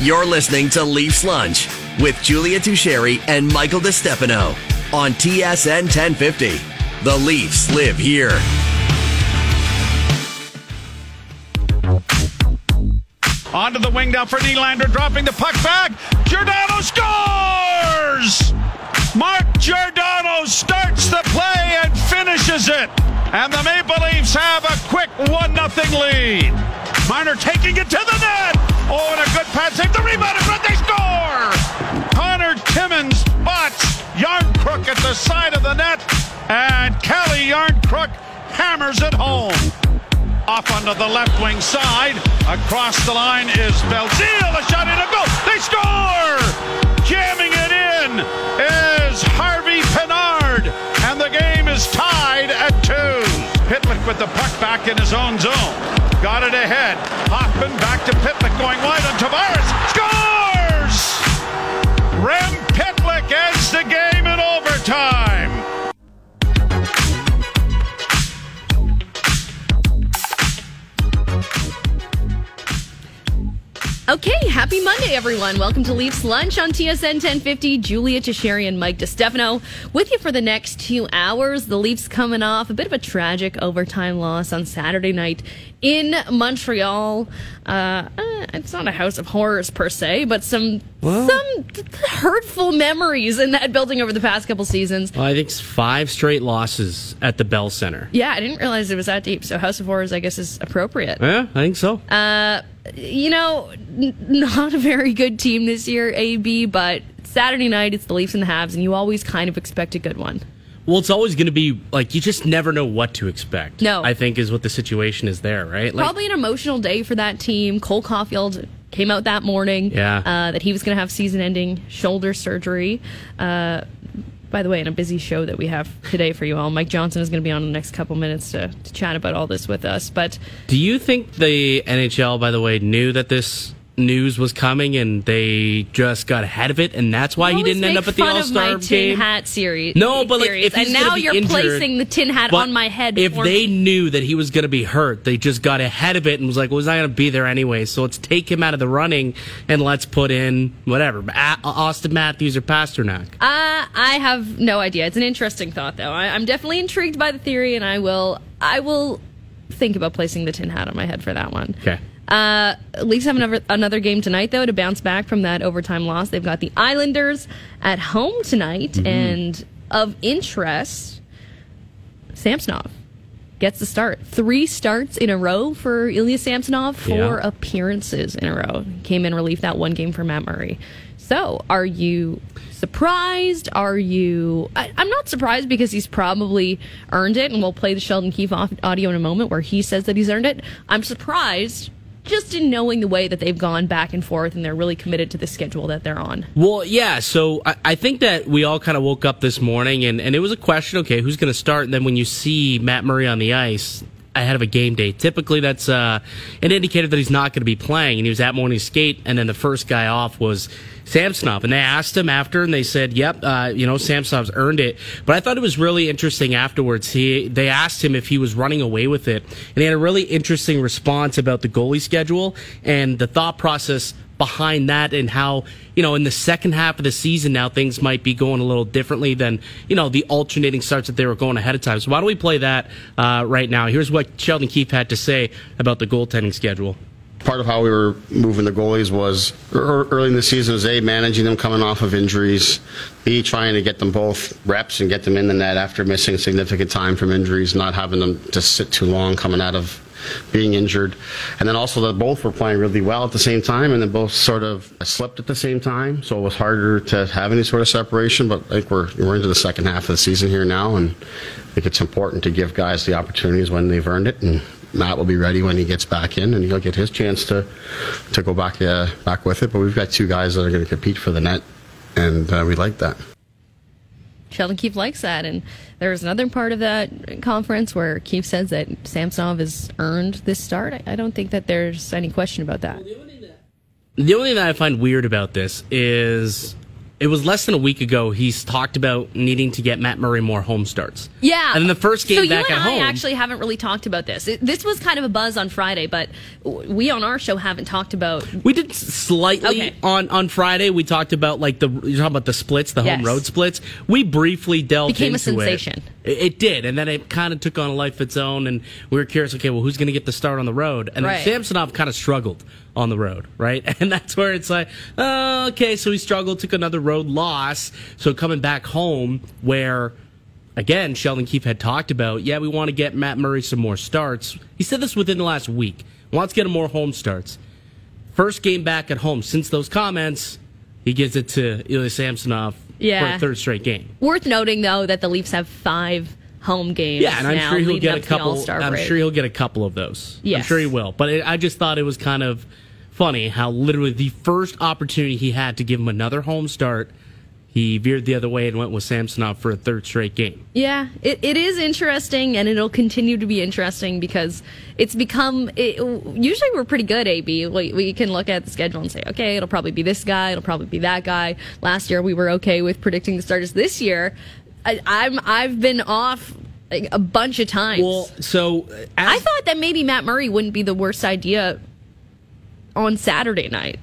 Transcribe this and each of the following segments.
You're listening to Leafs Lunch with Julia Tasheri and Michael DeStefano on TSN 1050. The Leafs live here. Onto the wing now for Nylander, dropping the puck back. Giordano scores! Mark Giordano starts the play and finishes it. And the Maple Leafs have a quick 1 0 lead. Miner taking it to the net. Oh, and a good pass. Save the rebound in front. They score! Connor Timmins spots Jarnkrok at the side of the net. And Calle Jarnkrok hammers it home. Off onto the left wing side. Across the line is Belzile. A shot in a goal. They score! Jamming it in is Harvey Pinard. And the game is tied at two. Pitlick with the puck back in his own zone. Got it ahead. Hoffman back to Pitlick going wide on Tavares. Scores! Rem Pitlick ends the game in overtime. Okay, happy Monday, everyone. Welcome to Leafs Lunch on TSN 1050. Julia Tasheri and Mike DeStefano with you for the next two hours. The Leafs coming off a bit of a tragic overtime loss on Saturday night in Montreal. Uh, uh, it's not a house of horrors per se, but some some hurtful memories in that building over the past couple seasons. Well, I think it's five straight losses at the Bell Center. Yeah, I didn't realize it was that deep. So House of Horrors, I guess, is appropriate. Yeah, I think so. Uh, you know, n- not a very good team this year, AB, but Saturday night it's the Leafs and the Habs, and you always kind of expect a good one. Well, it's always going to be like you just never know what to expect. No. I think is what the situation is there, right? Like, Probably an emotional day for that team. Cole Caufield came out that morning Yeah. uh, that he was going to have season-ending shoulder surgery. Uh, by the way, in a busy show that we have today for you all, Mike Johnson is going to be on in the next couple minutes to, to chat about all this with us. But Do you think the NHL, by the way, knew that this news was coming and they just got ahead of it, and that's why he didn't end up at the All Star tin game? hat series. No, but like if and now you're injured- placing the tin hat on my head. If they me. knew that he was going to be hurt, they just got ahead of it and was like, "Well, he's not going to be there anyway, so let's take him out of the running and let's put in whatever Auston Matthews or Pastrnak." Uh, I have no idea. It's an interesting thought, though. I, I'm definitely intrigued by the theory, and I will, I will think about placing the tin hat on my head for that one. Okay. Uh, Leafs have another, another game tonight, though, to bounce back from that overtime loss. They've got the Islanders at home tonight, Mm-hmm. and of interest, Samsonov gets the start. Three starts in a row for Ilya Samsonov, four Yeah. appearances in a row. Came in relief that one game for Matt Murray. So, are you surprised? Are you. I, I'm not surprised because he's probably earned it, and we'll play the Sheldon Keefe audio in a moment where he says that he's earned it. I'm surprised just in knowing the way that they've gone back and forth and they're really committed to the schedule that they're on. Well, yeah. So I, I think that we all kind of woke up this morning and, and it was a question okay, who's going to start? And then when you see Matt Murray on the ice ahead of a game day, typically that's uh, an indicator that he's not going to be playing. And he was at morning skate, and then the first guy off was Samsonov. And they asked him after, and they said, yep, uh, you know, Samsonov's earned it. But I thought it was really interesting afterwards. He They asked him if he was running away with it. And he had a really interesting response about the goalie schedule and the thought process behind that and how you know in the second half of the season now things might be going a little differently than you know the alternating starts that they were going ahead of time. So why don't we play that uh, right now? Here's what sheldon keefe had to say about the goaltending schedule. Part of how we were moving the goalies was early in the season was a managing them coming off of injuries, b trying to get them both reps and get them in the net after missing significant time from injuries, not having them just sit too long coming out of being injured, and then also that both were playing really well at the same time, and then both sort of slipped at the same time, so it was harder to have any sort of separation. But I think we're we're into the second half of the season here now, and I think it's important to give guys the opportunities when they've earned it and. Matt will be ready when he gets back in, and he'll get his chance to to go back uh, back with it. But we've got two guys that are going to compete for the net, and uh, we like that. Sheldon Keefe likes that. And there was another part of that conference where Keefe says that Samsonov has earned this start. I, I don't think that there's any question about that. the only thing that i find weird about this is it was less than a week ago. He's talked about needing to get Matt Murray more home starts. Yeah. and then the first game so back you and at I home. actually haven't really talked about this. It, this was kind of a buzz on Friday, but we on our show haven't talked about. we did slightly Okay. on on Friday. We talked about like the you're talking about the splits, the Yes. home road splits. We briefly delved Became a into sensation. It. It, did, and then it kind of took on a life of its own. And we were curious. Okay, well, who's going to get the start on the road? And Right. then Samsonov kind of struggled on the road, right? And that's where it's like, oh, okay, so he struggled, took another road loss. So coming back home, where again, Sheldon Keefe had talked about, yeah, we want to get Matt Murray some more starts. He said this within the last week. Wants to get him more home starts. First game back at home since those comments, he gives it to Ilya Samsonov for a third straight game. Worth noting though that the Leafs have five home games. Yeah, and I'm now sure he'll get a couple. I'm break. sure he'll get a couple of those. I'm sure he will. But it, I just thought it was kind of funny how literally the first opportunity he had to give him another home start, he veered the other way and went with Samsonov for a third straight game. Yeah, it, it is interesting, and it'll continue to be interesting because it's become. It, usually, we're pretty good. AB, we, we can look at the schedule and say, okay, it'll probably be this guy, it'll probably be that guy. Last year, we were okay with predicting the starters. This year, I, I'm I've been off like, a bunch of times. Well, so uh, as, I thought that maybe Matt Murray wouldn't be the worst idea on Saturday night.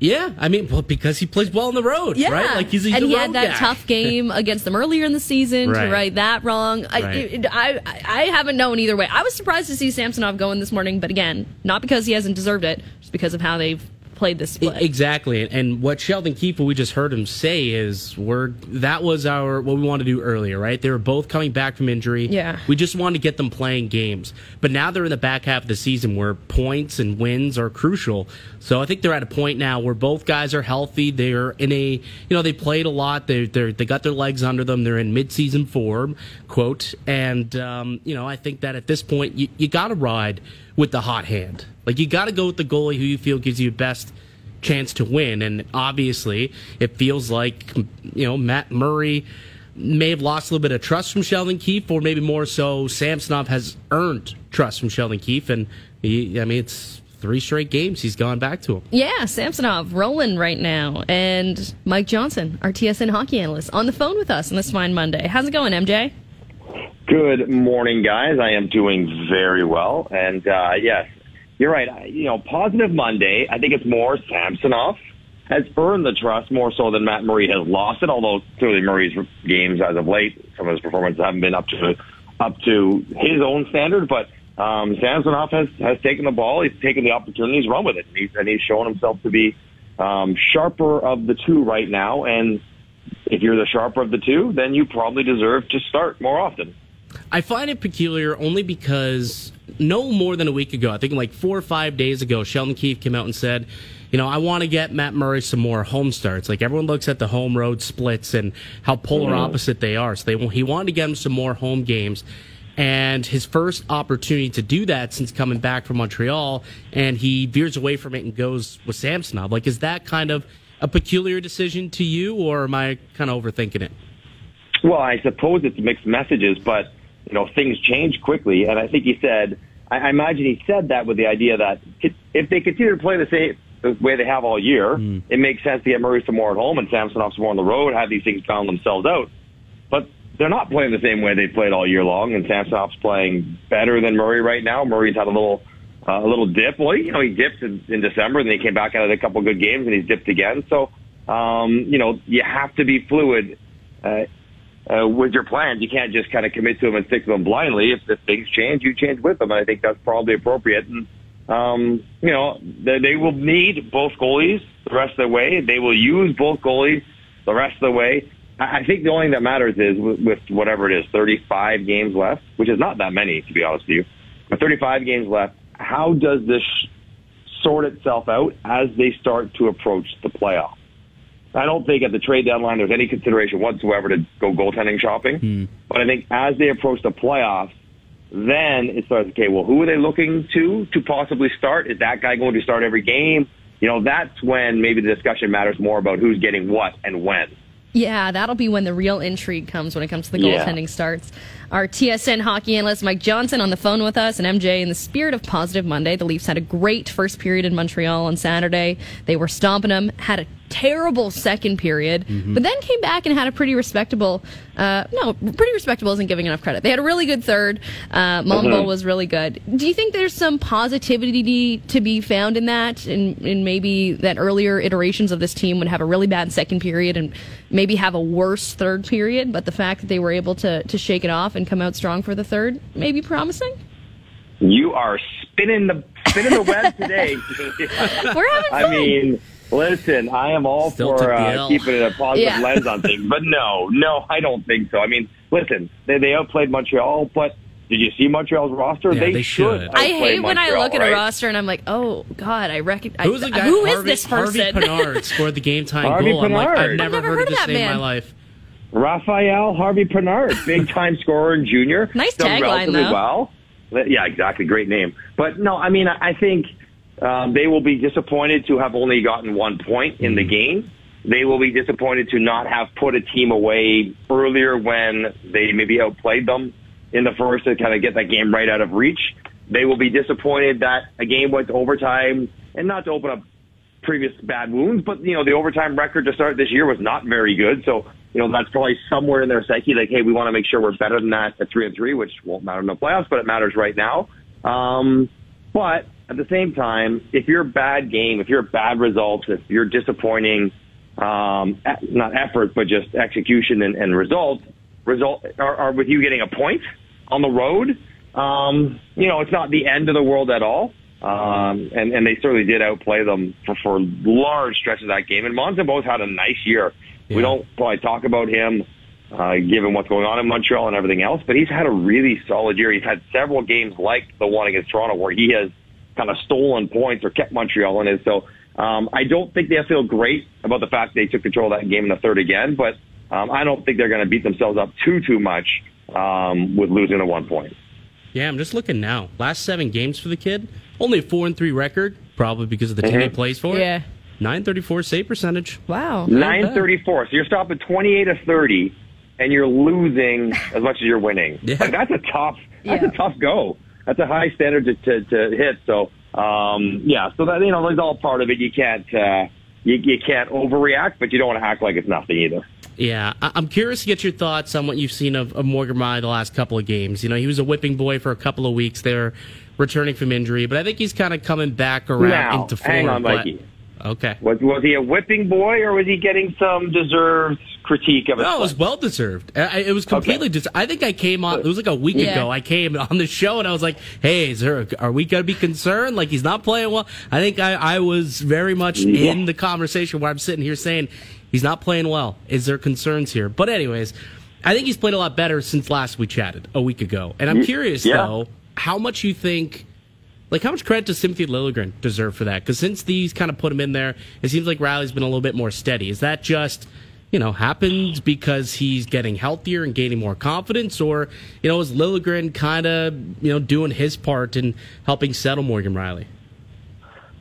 Yeah, I mean, well, because he plays well on the road, Yeah, right? Like he's, he's and a he had that guy. tough game against them earlier in the season Right. to right that wrong. I, Right. it- I I haven't known either way. I was surprised to see Samsonov going this morning, but again, not because he hasn't deserved it, just because of how they've played this split. Exactly, and what Sheldon Keefe, we just heard him say is, we're that was our what we wanted to do earlier, right? They were both coming back from injury. Yeah. we just wanted to get them playing games, but now they're in the back half of the season where points and wins are crucial. So I think they're at a point now where both guys are healthy. They're in a, you know, they played a lot. They they they got their legs under them. They're in midseason form, quote, and um, you know, I think that at this point you you got to ride with the hot hand. Like you got to go with the goalie who you feel gives you the best chance to win. And obviously, it feels like you know Matt Murray may have lost a little bit of trust from Sheldon Keefe, or maybe more so, Samsonov has earned trust from Sheldon Keefe. And he, I mean, it's three straight games he's gone back to him. yeah, Samsonov rolling right now, and Mike Johnson, our TSN hockey analyst, on the phone with us on this fine Monday. How's it going, MJ? Good morning, guys. I am doing very well, and uh, yes, you're right. You know, positive Monday. I think it's more Samsonov has earned the trust more so than Matt Murray has lost it. Although clearly Murray's games as of late, some of his performances haven't been up to up to his own standard. But um, Samsonov has has taken the ball. He's taken the opportunities, run with it, and he's, and he's shown himself to be um, sharper of the two right now. And if you're the sharper of the two, then you probably deserve to start more often. I find it peculiar only because no more than a week ago, I think like four or five days ago, Sheldon Keefe came out and said, you know, I want to get Matt Murray some more home starts. Like everyone looks at the home road splits and how polar mm-hmm. opposite they are. So they he wanted to get him some more home games. And his first opportunity to do that since coming back from Montreal, and he veers away from it and goes with Samsonov. Like, is that kind of a peculiar decision to you, or am I kind of overthinking it? Well, I suppose it's mixed messages, but you know things change quickly, and I think he said. I, I imagine he said that with the idea that if they continue to play the same the way they have all year, hmm. it makes sense to get Murray some more at home and Samsonov some more on the road, have these things balance themselves out. But they're not playing the same way they played all year long, and Samsonov's playing better than Murray right now. Murray's had a little uh, a little dip. Well, you know, he dipped in, in December, and then he came back out of a couple good games, and he's dipped again. So, um, you know, you have to be fluid. Uh, uh, with your plans. You can't just kind of commit to them and stick to them blindly. If, if things change, you change with them, and I think that's probably appropriate. And um, you know, they, they will need both goalies the rest of the way. They will use both goalies the rest of the way. I think the only thing that matters is with whatever it is, 35 games left, which is not that many to be honest with you. But 35 games left. How does this sort itself out as they start to approach the playoffs? I don't think at the trade deadline there's any consideration whatsoever to go goaltending shopping. Hmm. But I think as they approach the playoffs, then it starts, okay, well, who are they looking to to possibly start? Is that guy going to start every game? You know, that's when maybe the discussion matters more about who's getting what and when. Yeah, that'll be when the real intrigue comes when it comes to the Yeah. goaltending starts. Our TSN hockey analyst Mike Johnson on the phone with us, and MJ in the spirit of Positive Monday. The Leafs had a great first period in Montreal on Saturday. They were stomping them, had a terrible second period, but then came back and had a pretty respectable. Uh, no, pretty respectable isn't giving enough credit. They had a really good third. Uh, Mumbo was really good. Do you think there's some positivity to be found in that, and, and maybe that earlier iterations of this team would have a really bad second period and maybe have a worse third period, but the fact that they were able to to shake it off and come out strong for the third, maybe promising. You are spinning the spinning the web today. We're having fun. I mean, listen, I am all Still for uh, L. keeping a positive Yeah. lens on things, but no, no, I don't think so. I mean, listen, they they outplayed Montreal, but did you see Montreal's roster? Yeah, they should. I outplay hate when I Montreal, look at right? a roster and I'm like, oh God, I recognize. Who was the guy? Who is Harvey, this person? Harvey Pinard scored the game time Harvey goal. I'm like, I've I've never, never heard, heard of of this that name in my man. life. Raphael Harvey Pinard, big time scorer in junior. Nice Done tagline, relatively though. well. Yeah, exactly. Great name. But no, I mean, I I think um, they will be disappointed to have only gotten one point in the game. They will be disappointed to not have put a team away earlier when they maybe outplayed them in the first to kind of get that game right out of reach. They will be disappointed that a game went to overtime and not to open up previous bad wounds, but you know the overtime record to start this year was not very good. So you know that's probably somewhere in their psyche, like, hey, we want to make sure we're better than that at three and three, which won't matter in the playoffs, but it matters right now. Um, but at the same time, if you're a bad game, if you're a bad results, if you're disappointing, um, not effort, but just execution and, and results, result are, are with you getting a point on the road. Um, you know, it's not the end of the world at all. Um, and, and they certainly did outplay them for, for large stretches of that game. And Montembeault's had a nice year. We don't probably talk about him, uh, given what's going on in Montreal and everything else, but he's had a really solid year. He's had several games like the one against Toronto where he has kind of stolen points or kept Montreal in it. So, um, I don't think they feel great about the fact they took control of that game in the third again, but, um, I don't think they're going to beat themselves up too, too much, um, with losing at one point. Yeah, I'm just looking now. Last seven games for the kid, only a four and three record, probably because of the team he plays for. Yeah. nine thirty four save percentage. Wow. Nine thirty-four. So you're stopping twenty-eight of thirty, and you're losing as much as you're winning. Yeah. Like, that's a tough. That's Yeah. a tough go. That's a high standard to, to, to hit. So um, yeah. So that you know, that's all part of it. You can't uh, you, you can't overreact, but you don't want to act like it's nothing either. Yeah, I'm curious to get your thoughts on what you've seen of, of Morgan Rielly the last couple of games. You know, he was a whipping boy for a couple of weeks there, returning from injury, but I think he's kind of coming back around Now, into form. hang on, but- Mikey. Okay. Was was he a whipping boy, or was he getting some deserved critique of it? No, it was well deserved. I, I- it was completely. Okay. Dis- I think I came on. It was like a week Yeah. ago. I came on the show and I was like, "Hey, is there? Are we gonna be concerned? Like he's not playing well?" I think I, I was very much Yeah. in the conversation where I'm sitting here saying he's not playing well. Is there concerns here? But anyways, I think he's played a lot better since last we chatted a week ago. And I'm curious yeah. though, how much you think. Like, how much credit does Timothy Liljegren deserve for that? Because since these kind of put him in there, it seems like Rielly's been a little bit more steady. Is that just, you know, happens because he's getting healthier and gaining more confidence? Or, you know, is Liljegren kind of, you know, doing his part in helping settle Morgan Rielly?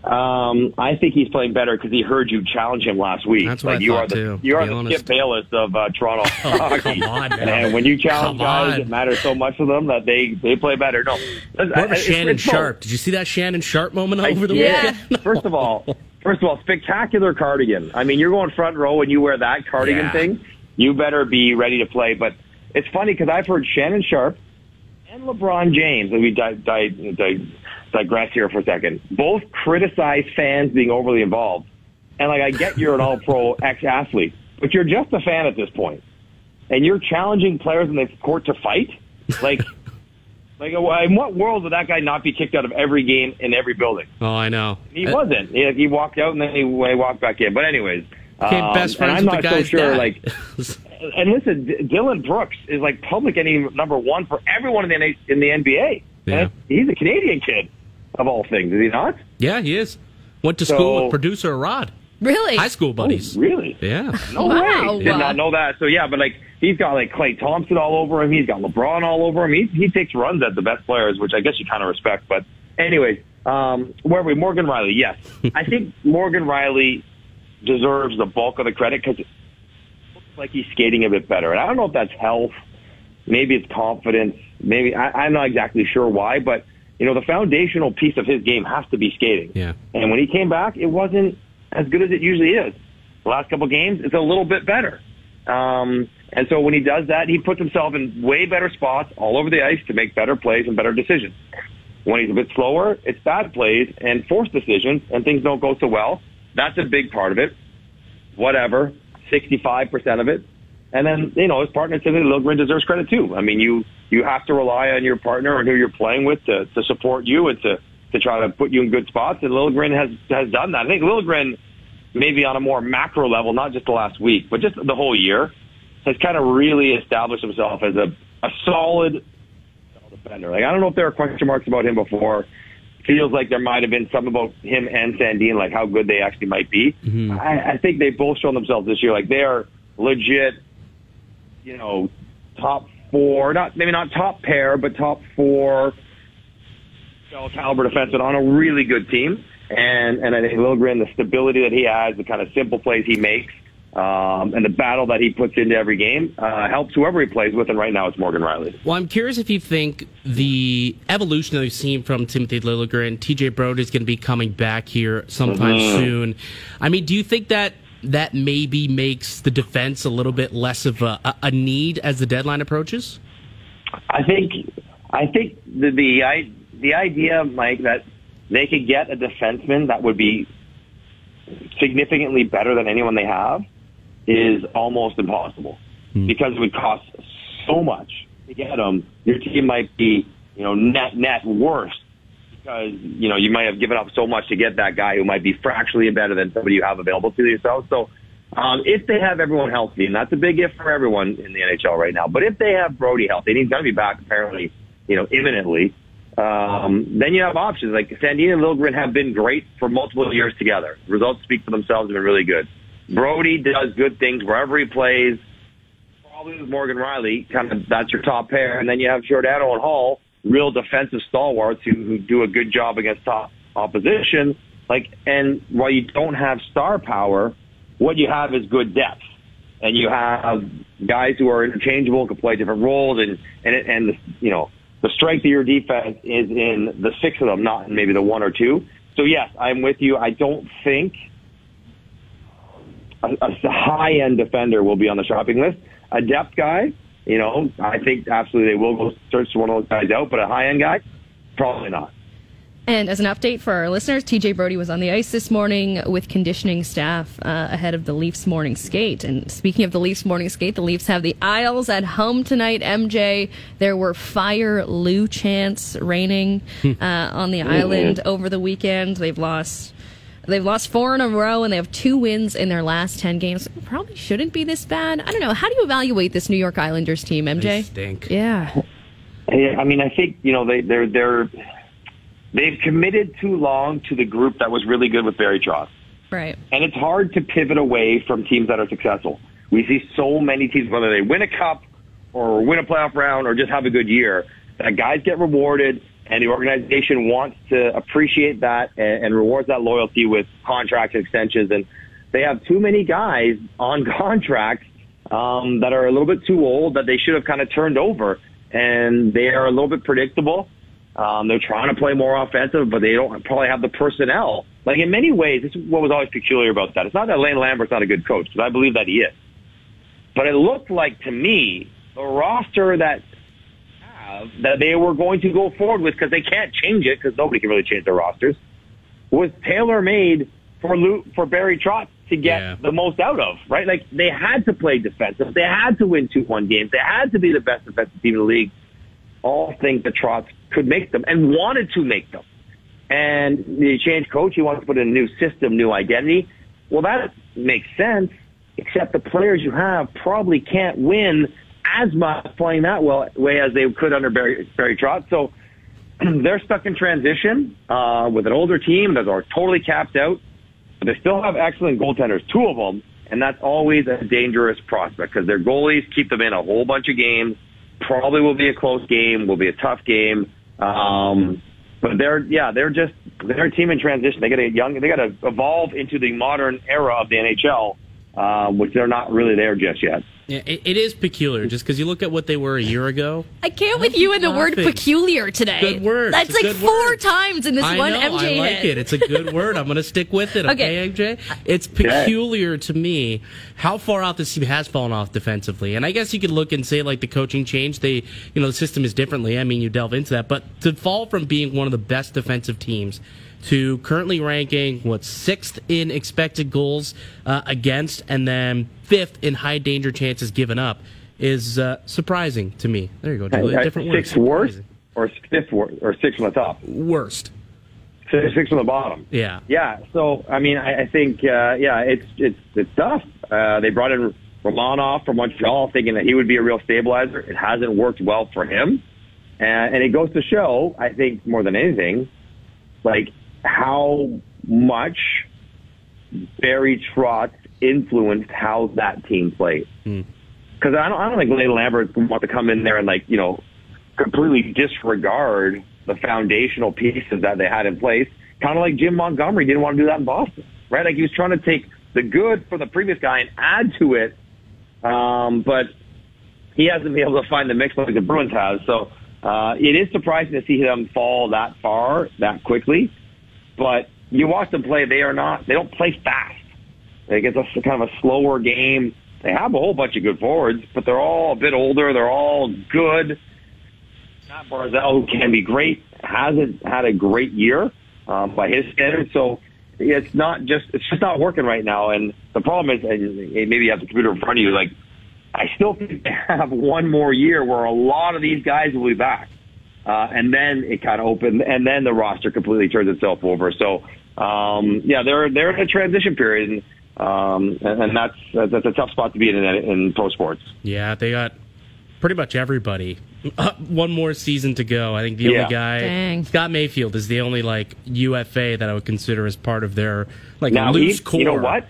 Um, I think he's playing better because he heard you challenge him last week. That's what like I you thought, are the too, you are the honest. Skip Bayless of uh, Toronto hockey. come on, and when you challenge Come guys, on. it matters so much to them that they they play better. No, What about Shannon Sharpe? Did you see that Shannon Sharpe moment over the Yeah. weekend? First of all, first of all, spectacular cardigan. I mean, you're going front row and you wear that cardigan Yeah. thing. You better be ready to play. But it's funny because I've heard Shannon Sharpe and LeBron James. Let me di- di- di- digress here for a second. Both criticize fans being overly involved. And like, I get you're an all-pro ex-athlete, but you're just a fan at this point. and you're challenging players in the court to fight. Like, like, in what world would that guy not be kicked out of every game in every building? Oh, I know. He Uh, wasn't. He, he walked out and then he, he walked back in. But anyways, um, best friends and I'm not the so sure. dad. Like, and listen, D- Dillon Brooks is like public enemy number one for everyone in the in the NBA. Yeah. And he's a Canadian kid, of all things, is he not? yeah, he is. Went to So- school with producer Rod. Really? High school buddies. Oh, really? Yeah. No Wow. way. Did not know that. So yeah, but like he's got like Klay Thompson all over him. He's got LeBron all over him. He he takes runs at the best players, which I guess you kind of respect. But anyways, um, where are we? Morgan Rielly. Yes, I think Morgan Rielly deserves the bulk of the credit because it looks like he's skating a bit better. And I don't know if that's health. Maybe it's confidence. Maybe I, I'm not exactly sure why, but you know the foundational piece of his game has to be skating. Yeah. And when he came back, it wasn't as good as it usually is. The last couple games, it's a little bit better. Um, and so when he does that, he puts himself in way better spots all over the ice to make better plays and better decisions. When he's a bit slower, it's bad plays and forced decisions, and things don't go so well. That's a big part of it. Whatever, 65% of it. And then, you know, his partner Timothy Liljegren deserves credit too. I mean, you, you have to rely on your partner and who you're playing with to, to support you and to, to try to put you in good spots. And Liljegren has, has done that. I think Liljegren, maybe on a more macro level, not just the last week, but just the whole year, has kind of really established himself as a, a solid defender. Like I don't know if there are question marks about him before. Feels like there might have been some about him and Sandin, like how good they actually might be. Mm-hmm. I, I think they've both shown themselves this year. Like they are legit, you know, top four, not maybe not top pair, but top four caliber defenseman on a really good team. And and I think Liljegren, the stability that he has, the kind of simple plays he makes, um, and the battle that he puts into every game uh, helps whoever he plays with, and right now it's Morgan Rielly. Well, I'm curious if you think the evolution that we've seen from Timothy Liljegren, TJ Brodie is going to be coming back here sometime mm-hmm. soon. I mean, do you think that that maybe makes the defense a little bit less of a, a need as the deadline approaches? I think I think the the, I, the idea, Mike, that they could get a defenseman that would be significantly better than anyone they have is almost impossible mm. because it would cost so much to get them. Your team might be, you know, net net worse because you know you might have given up so much to get that guy who might be fractionally better than somebody you have available to yourself. So um, if they have everyone healthy, and that's a big if for everyone in the NHL right now, but if they have Brodie healthy, and he's going to be back apparently, you know, imminently, um, then you have options. Like Sandin and Liljegren have been great for multiple years together. Results speak for themselves. Have been really good. Brodie does good things wherever he plays. Probably with Morgan Rielly, kind of that's your top pair, and then you have Giordano and Hall, real defensive stalwarts who, who do a good job against top opposition. Like, and while you don't have star power, what you have is good depth, and you have guys who are interchangeable, can play different roles, and and and the, you know the strength of your defense is in the six of them, not in maybe the one or two. So yes, I'm with you. I don't think a, a high end defender will be on the shopping list. A depth guy, you know, I think absolutely they will go search one of those guys out, but a high end guy, probably not. And as an update for our listeners, TJ Brodie was on the ice this morning with conditioning staff uh, ahead of the Leafs morning skate. And speaking of the Leafs morning skate, the Leafs have the Isles at home tonight. MJ, there were fire Lou chants raining uh, on the island over the weekend. They've lost They've lost four in a row and they have two wins in their last 10 games. Probably shouldn't be this bad. I don't know. How do you evaluate this New York Islanders team, MJ? They stink. Yeah. I mean, I think, you know, they, they're, they're, they've committed too long to the group that was really good with Barry Trotz. Right. And it's hard to pivot away from teams that are successful. We see so many teams, whether they win a cup or win a playoff round or just have a good year, that guys get rewarded and the organization wants to appreciate that and, and rewards that loyalty with contract extensions. And they have too many guys on contracts um, that are a little bit too old that they should have kind of turned over, and they are a little bit predictable. Um, they're trying to play more offensive, but they don't probably have the personnel. Like in many ways, this is what was always peculiar about that. It's not that Lane Lambert's not a good coach, because I believe that he is. But it looked like to me the roster that have that they were going to go forward with because they can't change it because nobody can really change their rosters was tailor made for Lou, for Barry Trotz to get yeah. the most out of, right? Like they had to play defensive. They had to win two one games. They had to be the best defensive team in the league. All things that Trotz could make them and wanted to make them. And the change coach, he wants to put in a new system, new identity. Well, that makes sense, except the players you have probably can't win as much playing that well way as they could under Barry, Barry Trotz. So they're stuck in transition uh, with an older team that are totally capped out. But they still have excellent goaltenders, two of them, and that's always a dangerous prospect because their goalies keep them in a whole bunch of games. Probably will be a close game, will be a tough game. Um, but they're yeah, they're just they're a team in transition. They got a young, they got to evolve into the modern era of the NHL um, which they're not really there just yet. Yeah, it, it is peculiar just because you look at what they were a year ago. I can't with you in the word laughing. peculiar today. Good word. That's It's a like good four word. times in this I one know, MJ I like hit. it. It's a good word. I'm going to stick with it. Okay, Okay. MJ. It's peculiar to me how far out this team has fallen off defensively. And I guess you could look and say like the coaching change. They, you know, the system is differently. I mean, you delve into that, but to fall from being one of the best defensive teams to currently ranking what sixth in expected goals uh, against, and then fifth in high danger chances given up. Is uh, surprising to me. There you go, Julia. Different sixth worst or fifth worst or sixth from the top, Worst. sixth from the bottom. Yeah. Yeah. So I mean, I, I think uh, yeah, it's it's it's tough. Uh, they brought in Romanov from Montreal, thinking that he would be a real stabilizer. It hasn't worked well for him, and, and it goes to show, I think, more than anything, like how much Barry Trotz influenced how that team played. Because I don't, I don't think Lane Lambert want to come in there and like you know completely disregard the foundational pieces that they had in place. Kind of like Jim Montgomery didn't want to do that in Boston, right? Like he was trying to take the good from the previous guy and add to it, um, but he hasn't been able to find the mix like the Bruins have. So uh, it is surprising to see them fall that far that quickly. But you watch them play; they are not. They don't play fast. Like it's a kind of a slower game. They have a whole bunch of good forwards, but they're all a bit older. They're all good. Mat Barzal, who can be great, hasn't had a great year um, by his standards. So it's not just it's just not working right now. And the problem is, maybe you have the computer in front of you. Like I still think they have one more year where a lot of these guys will be back, uh, and then it kind of opened, and then the roster completely turns itself over. So um, yeah, they're they're in a transition period. And, um, and, and that's that's a tough spot to be in in, in pro sports. Yeah, they got pretty much everybody. Uh, one more season to go. I think the Yeah. only guy, Dang. Scott Mayfield, is the only like UFA that I would consider as part of their like Now, loose he, core. you know what?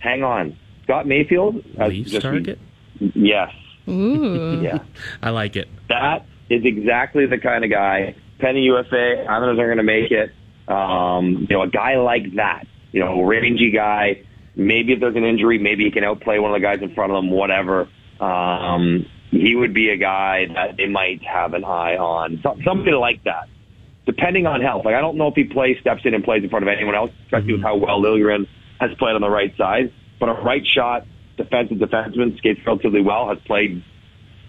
Hang on, Scott Mayfield. has Leafs target. Yes. Ooh. Yeah. I like it. that is exactly the kind of guy. Penny UFA, Islanders are going to make it. Um, you know, a guy like that, you know, rangy guy. Maybe if there's an injury, maybe he can outplay one of the guys in front of him. Whatever. Um, he would be a guy that they might have an eye on. So, somebody like that, depending on health. Like I don't know if he plays, steps in and plays in front of anyone else, especially with how well Liljegren has played on the right side. But a right shot defensive defenseman skates relatively well, has played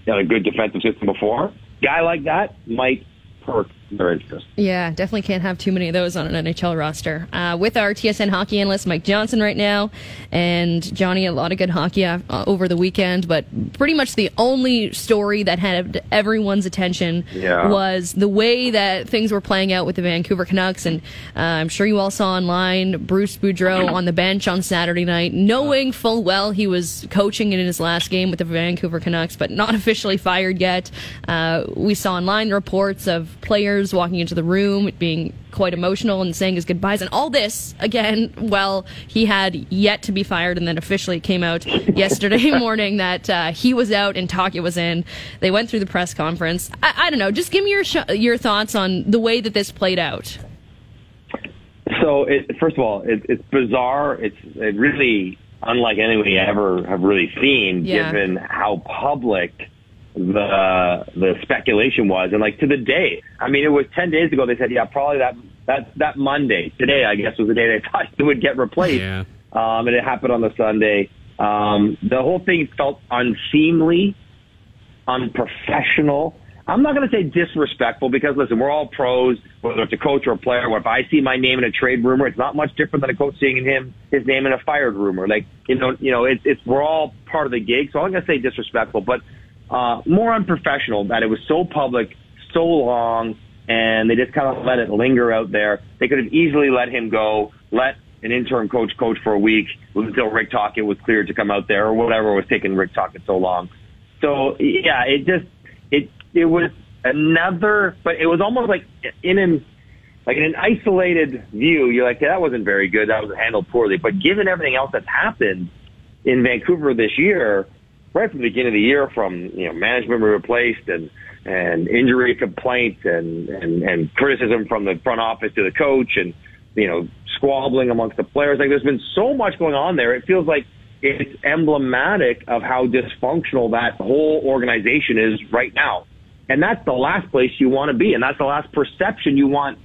in a good defensive system before. Guy like that might perk their interest. Yeah, definitely can't have too many of those on an NHL roster. Uh, with our TSN hockey analyst Mike Johnson right now, and Johnny, a lot of good hockey uh, over the weekend, but pretty much the only story that had everyone's attention Yeah. was the way that things were playing out with the Vancouver Canucks. And uh, I'm sure you all saw online Bruce Boudreau on the bench on Saturday night, knowing full well he was coaching in his last game with the Vancouver Canucks, but not officially fired yet. Uh, we saw online reports of players walking into the room being quite emotional and saying his goodbyes and all this again well he had yet to be fired and then officially it came out yesterday morning that uh, he was out and Taka was in they went through the press conference I, I don't know just give me your sh- your thoughts on the way that this played out So, it, first of all, it, it's bizarre. It's it really unlike anything we ever have really seen, Yeah. given how public the the speculation was, and like to the day. I mean, it was ten days ago. They said, yeah, probably that that that Monday. Today, I guess, was the day they thought it would get replaced. Yeah. um, and it happened on the Sunday. Um, the whole thing felt unseemly, unprofessional. I'm not going to say disrespectful because listen, we're all pros, whether it's a coach or a player. If I see my name in a trade rumor, it's not much different than a coach seeing him his name in a fired rumor. Like you know, you know, it's it's we're all part of the gig. So I'm going to say disrespectful, but uh, more unprofessional that it was so public, so long, and they just kind of let it linger out there. They could have easily let him go, let an interim coach coach for a week until Rick Tocchet was cleared to come out there or whatever was taking Rick Tocchet so long. So yeah, it just it it was another, but it was almost like in an like in an isolated view. You're like yeah, that wasn't very good. That was handled poorly. But given everything else that's happened in Vancouver this year, right from the beginning of the year, from you know management being replaced and and injury complaints and and and criticism from the front office to the coach and you know squabbling amongst the players. Like there's been so much going on there. It feels like it's emblematic of how dysfunctional that whole organization is right now. And that's the last place you want to be. And that's the last perception you want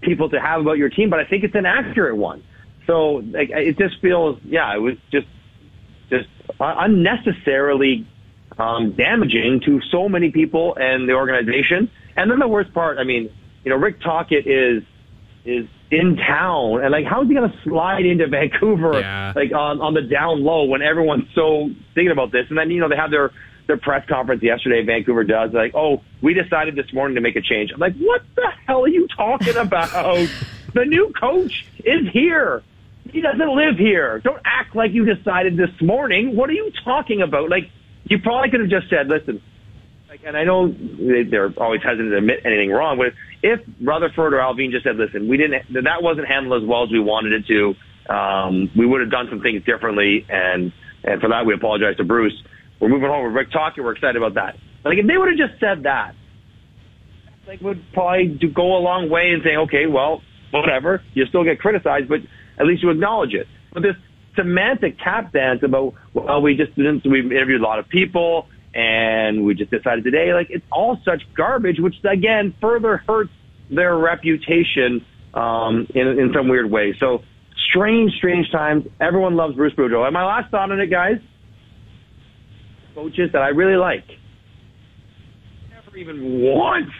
people to have about your team. But I think it's an accurate one. So like, it just feels, yeah, it was just, just unnecessarily um, damaging to so many people and the organization. And then the worst part, I mean, you know, Rick Tocchet is is in town, and like, how's he going to slide into Vancouver, Yeah. like on on the down low when everyone's so thinking about this? And then you know they have their their press conference yesterday. Vancouver does like, oh, we decided this morning to make a change. I'm like, what the hell are you talking about? the new coach is here. He doesn't live here. Don't act like you decided this morning. What are you talking about? Like, you probably could have just said, listen, like, and I know they- they're always hesitant to admit anything wrong, but if Rutherford or Allvin just said, listen, we didn't, that wasn't handled as well as we wanted it to, um, we would have done some things differently, and, and for that we apologize to Bruce. We're moving with Rick Tocchet. We're excited about that. Like, if they would have just said that, like, would probably do, go a long way in saying, okay, well, whatever, you still get criticized, but at least you acknowledge it. But this semantic tap dance about, well, we just didn't, we interviewed a lot of people and we just decided today, like, it's all such garbage, which again further hurts their reputation, um, in, in some weird way. So strange, strange times. Everyone loves Bruce Boudreau. And my last thought on it, guys, coaches that I really like never even once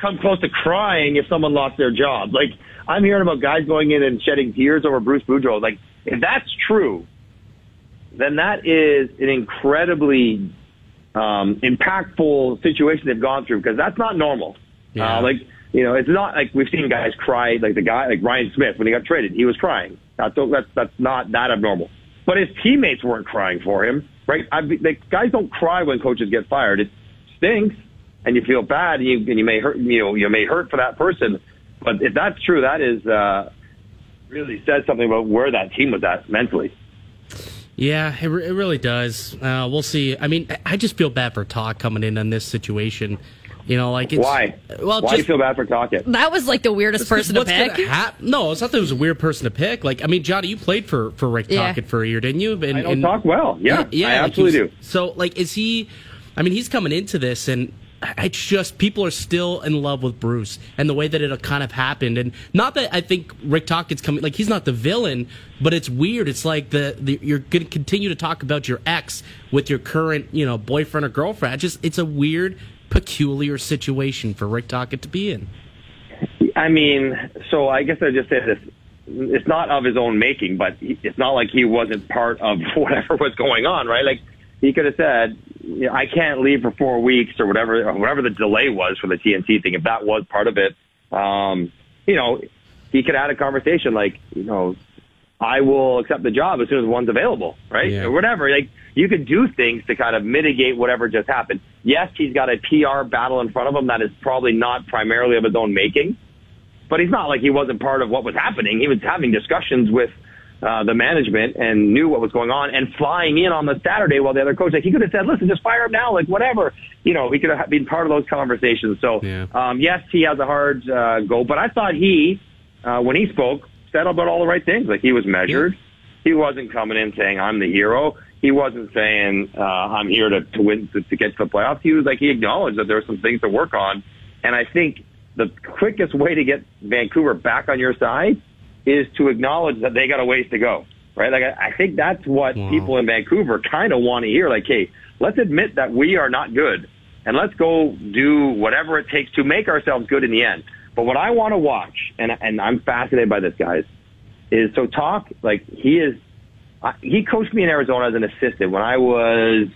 come close to crying if someone lost their job. Like I'm hearing about guys going in and shedding tears over Bruce Boudreau. Like if that's true, then that is an incredibly um, impactful situation they've gone through because that's not normal. Yeah. Uh, like you know, it's not like we've seen guys cry. Like the guy, like Ryan Smyth, when he got traded, he was crying. That's that's that's not that abnormal. But his teammates weren't crying for him, right? I, like guys don't cry when coaches get fired. It stinks, and you feel bad, and you and you may hurt. You know, you may hurt for that person. But if that's true, that is uh, really says something about where that team was at mentally. Yeah, it, re- it really does. Uh, we'll see. I mean, I- I just feel bad for Talk coming in on this situation. You know, like it's Why? Well, Why just, do you feel bad for talking? That was like the weirdest person to what's gonna pick. hap- no, it's not that it was a weird person to pick. Like, I mean, Johnny, you played for for Rick Yeah. Tocchet for a year, didn't you? And, I don't and- talk well. Yeah, yeah, I absolutely he's- do. So, like, is he? I mean, he's coming into this, and it's just people are still in love with Bruce and the way that it kind of happened. And not that I think Rick Tocchet's coming, like he's not the villain, but it's weird. It's like the, the you're going to continue to talk about your ex with your current, you know, boyfriend or girlfriend. It's just it's a weird, peculiar situation for Rick Tocchet to be in. I mean, so I guess I just say this. It's not of his own making, but it's not like he wasn't part of whatever was going on, right? Like he could have said, you know, "I can't leave for four weeks" or whatever, or whatever the delay was for the TNT thing. If that was part of it, um, you know, he could add a conversation like, you know, I will accept the job as soon as one's available, right? Yeah. Or whatever. Like you could do things to kind of mitigate whatever just happened. Yes, he's got a PR battle in front of him that is probably not primarily of his own making, but he's not like he wasn't part of what was happening. He was having discussions with uh, the management and knew what was going on and flying in on the Saturday while the other coach, like he could have said, listen, just fire him now, like whatever. You know, he could have been part of those conversations. So, Yeah. um, yes, he has a hard uh, go, but I thought he, uh, when he spoke, said about all the right things. Like he was measured. He wasn't coming in saying, I'm the hero. He wasn't saying, uh, I'm here to, to win, to, to get to the playoffs. He was like, he acknowledged that there were some things to work on. And I think the quickest way to get Vancouver back on your side is to acknowledge that they got a ways to go, right? Like I, I think that's what Wow. people in Vancouver kind of want to hear. Like, hey, let's admit that we are not good, and let's go do whatever it takes to make ourselves good in the end. But what I want to watch, and and I'm fascinated by this, guys, is so talk like he is. Uh, he coached me in Arizona as an assistant when I was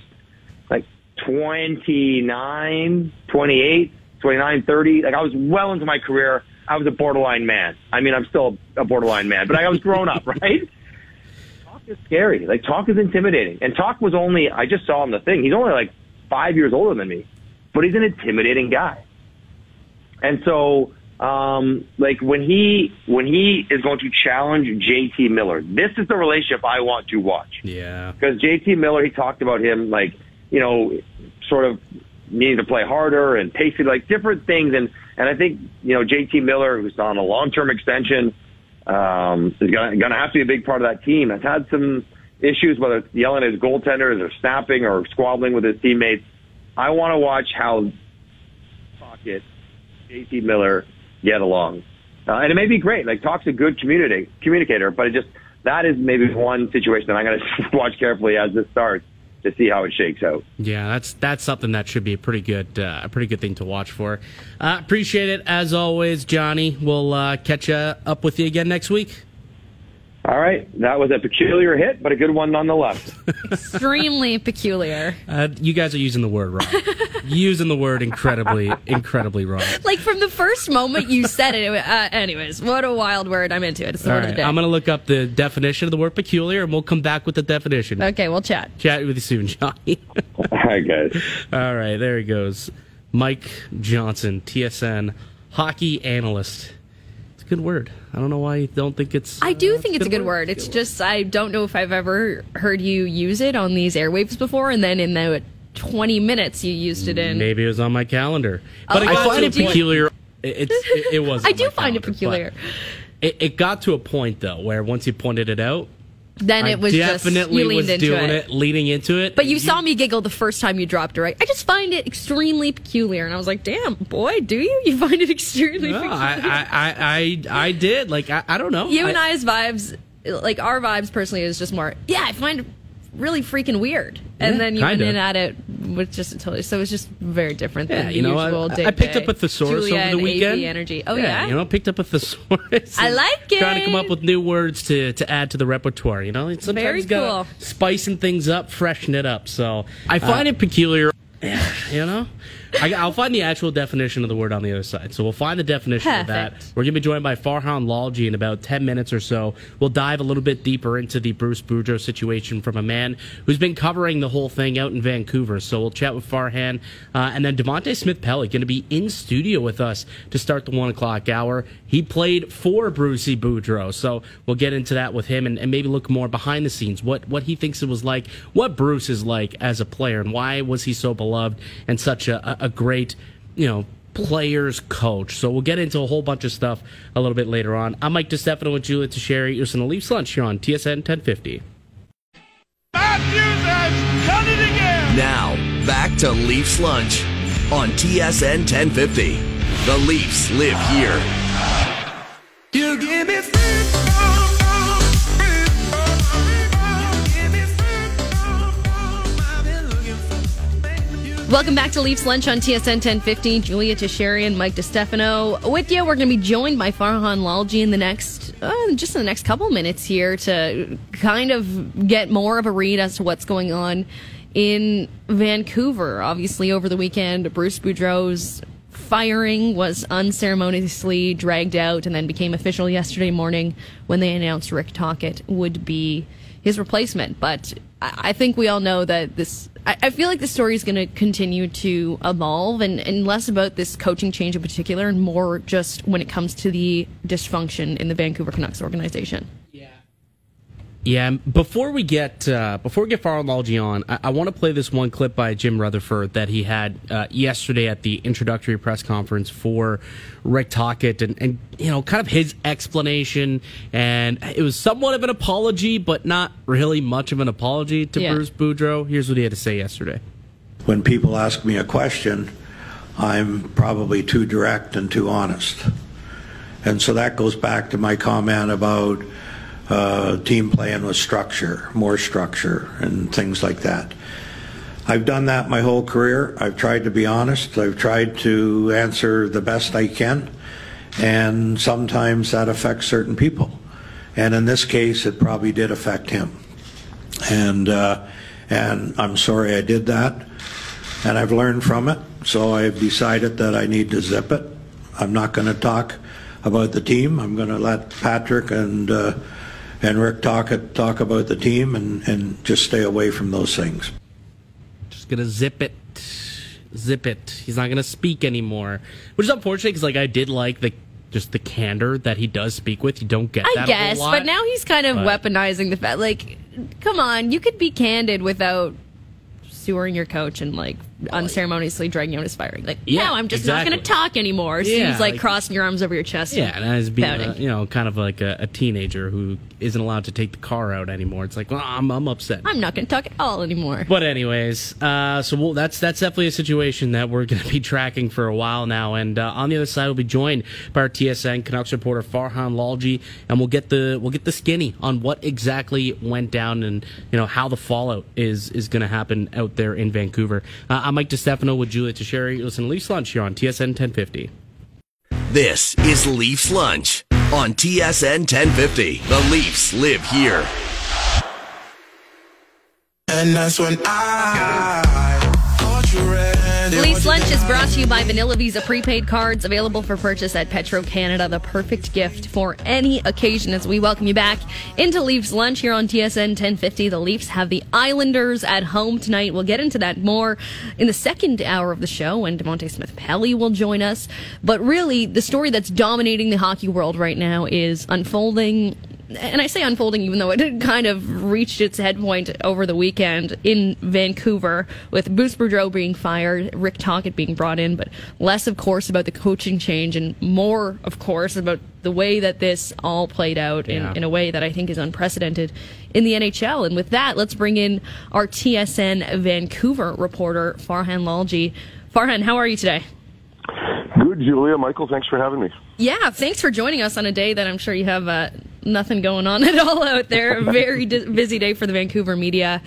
like 29, 28, 29, 30. Like I was well into my career. I was a borderline man. I mean, I'm still a borderline man, but I was grown up, right? Talk is scary. Like talk is intimidating. And talk was only, I just saw him the thing. He's only like five years older than me, but he's an intimidating guy. And so, um, like when he, when he is going to challenge JT Miller, this is the relationship I want to watch Yeah. because JT Miller, he talked about him like, you know, sort of needing to play harder and pacing, like different things. And, and I think, you know, JT Miller, who's on a long-term extension, um, is gonna, gonna have to be a big part of that team. Has had some, issues, whether it's yelling at his goaltenders or snapping or squabbling with his teammates. I want to watch how Pocket, JT Miller get along. Uh, and it may be great. Like Talk's a good community communicator, but it just that is maybe one situation that I'm going to watch carefully as this starts to see how it shakes out. Yeah, that's that's something that should be a pretty good uh, a pretty good thing to watch for. Uh, appreciate it as always, Johnny. We'll uh, catch up with you again next week. All right, that was a peculiar hit, but a good one nonetheless. Extremely peculiar. Uh, you guys are using the word wrong. using the word incredibly, incredibly wrong. Like from the first moment you said it. Uh, anyways, what a wild word. I'm into it. It's the All word of the day. I'm going to look up the definition of the word peculiar, and we'll come back with the definition. okay, we'll chat. Chat with you soon, Johnny. All right, guys. All right, there he goes. Mike Johnson, TSN hockey analyst. It's a good word. I don't know why you don't think it's. I do uh, think it's a good word. It's just I don't know if I've ever heard you use it on these airwaves before, and then in the 20 minutes you used it in. Maybe it was on my calendar, Oh, but it I find it peculiar. It, it's, it, it was. I do find it peculiar. It, it got to a point though where once you pointed it out, Then I it was just definitely you leaned was into doing it. it. leading into it. But you saw me giggle the first time you dropped it, right? I just find it extremely peculiar, and I was like, "Damn, boy, do you? You find it extremely No, peculiar?" I, I, I, I, did. Like I, I don't know. you and I, I's vibes, like our vibes personally, is just more. Yeah, I find really freaking weird, and Yeah, then you went kinda. in at it with just a totally. So it's just very different Yeah, than the you know, usual. I, day I picked up a thesaurus Julia over the and weekend. AV energy. Oh yeah, you know, picked up a thesaurus. I like it. Trying to come up with new words to, to add to the repertoire. You know, It's sometimes Very cool. spicing things up, freshen it up. So I find uh, it peculiar. You know, I, I'll find the actual definition of the word on the other side. So we'll find the definition of that. We're going to be joined by Farhan Lalji in about 10 minutes or so. We'll dive a little bit deeper into the Bruce Boudreau situation from a man who's been covering the whole thing out in Vancouver. So we'll chat with Farhan. Uh, and then Devante Smith Pelly going to be in studio with us to start the one o'clock hour. He played for Brucey Boudreau. So we'll get into that with him and, and maybe look more behind the scenes, what, what he thinks it was like, what Bruce is like as a player, and why was he so beloved and such a, a, a great, you know, players coach. So we'll get into a whole bunch of stuff a little bit later on. I'm Mike DeStefano with Julia Tasheri. You're listening to Leafs Lunch here on TSN 1050. Matthews has done it again. Now, back to Leafs Lunch on TSN 1050. The Leafs live here. You give me Welcome back to Leafs Lunch on TSN 1050. Julia and Mike DeStefano with you. We're going to be joined by Farhan Lalji in the next, uh, just in the next couple minutes here to kind of get more of a read as to what's going on in Vancouver. Obviously, over the weekend, Bruce Boudreau's firing was unceremoniously dragged out and then became official yesterday morning when they announced Rick Tocchet would be his replacement. But I think we all know that this. I I feel like the story is going to continue to evolve and, and less about this coaching change in particular and more just when it comes to the dysfunction in the Vancouver Canucks organization. Yeah, before we get uh, before we get Farology on, I, I want to play this one clip by Jim Rutherford that he had uh, yesterday at the introductory press conference for Rick Tocchet, and, and you know, kind of his explanation, and it was somewhat of an apology, but not really much of an apology to Yeah. Bruce Boudreau. Here's what he had to say yesterday. when people ask me a question, I'm probably too direct and too honest. And so that goes back to my comment about uh, team playing with structure, more structure, and things like that. I've done that my whole career. I've tried to be honest. I've tried to answer the best I can. And sometimes that affects certain people. And in this case, it probably did affect him. And, uh, and I'm sorry I did that. And I've learned from it. So I've decided that I need to zip it. I'm not going to talk about the team. I'm going to let Patrick and, uh, and Rick talk, talk about the team and, and just stay away from those things. Just gonna zip it, zip it. He's not gonna speak anymore, which is unfortunate because like I did like the just the candor that he does speak with. You don't get I that a guess, whole lot. but now he's kind of But- weaponizing the fact. Like, come on, you could be candid without sewering your coach and like unceremoniously dragging out his firing. Like, Yeah, no, I'm just not going to talk anymore. So Yeah, he's like, like- crossing your arms over your chest. Yeah, and as being a, you know kind of like a, a teenager who isn't allowed to take the car out anymore. It's like, well, I'm I'm upset. I'm not going to talk at all anymore. But anyways, uh, so we'll, that's that's definitely a situation that we're going to be tracking for a while now. And uh, on the other side, we'll be joined by our TSN Canucks reporter Farhan Lalji, and we'll get the we'll get the skinny on what exactly went down and you know how the fallout is is going to happen out there in Vancouver. Uh, I'm Mike DeStefano with Julia Tasheri. You Listen to Leafs Lunch here on TSN 1050. This is Leafs Lunch on TSN 1050. The Leafs live here. And that's when I thought you ready. Lunch is brought to you by Vanilla Visa prepaid cards available for purchase at Petro Canada. The perfect gift for any occasion as we welcome you back into Leafs Lunch here on TSN 1050. The Leafs have the Islanders at home tonight. We'll get into that more in the second hour of the show when Devante Smith Pelly will join us. But really, the story that's dominating the hockey world right now is unfolding and I say unfolding even though it kind of reached its head point over the weekend in Vancouver with Bruce Boudreau being fired, Rick Tocchet being brought in, but less, of course, about the coaching change and more, of course, about the way that this all played out in, Yeah. in a way that I think is unprecedented in the NHL. And with that, let's bring in our TSN Vancouver reporter, Farhan Lalji. Farhan, how are you today? Good, Julia. Michael, thanks for having me. Yeah, thanks for joining us on a day that I'm sure you have uh, nothing going on at all out there. A very busy day for the Vancouver media.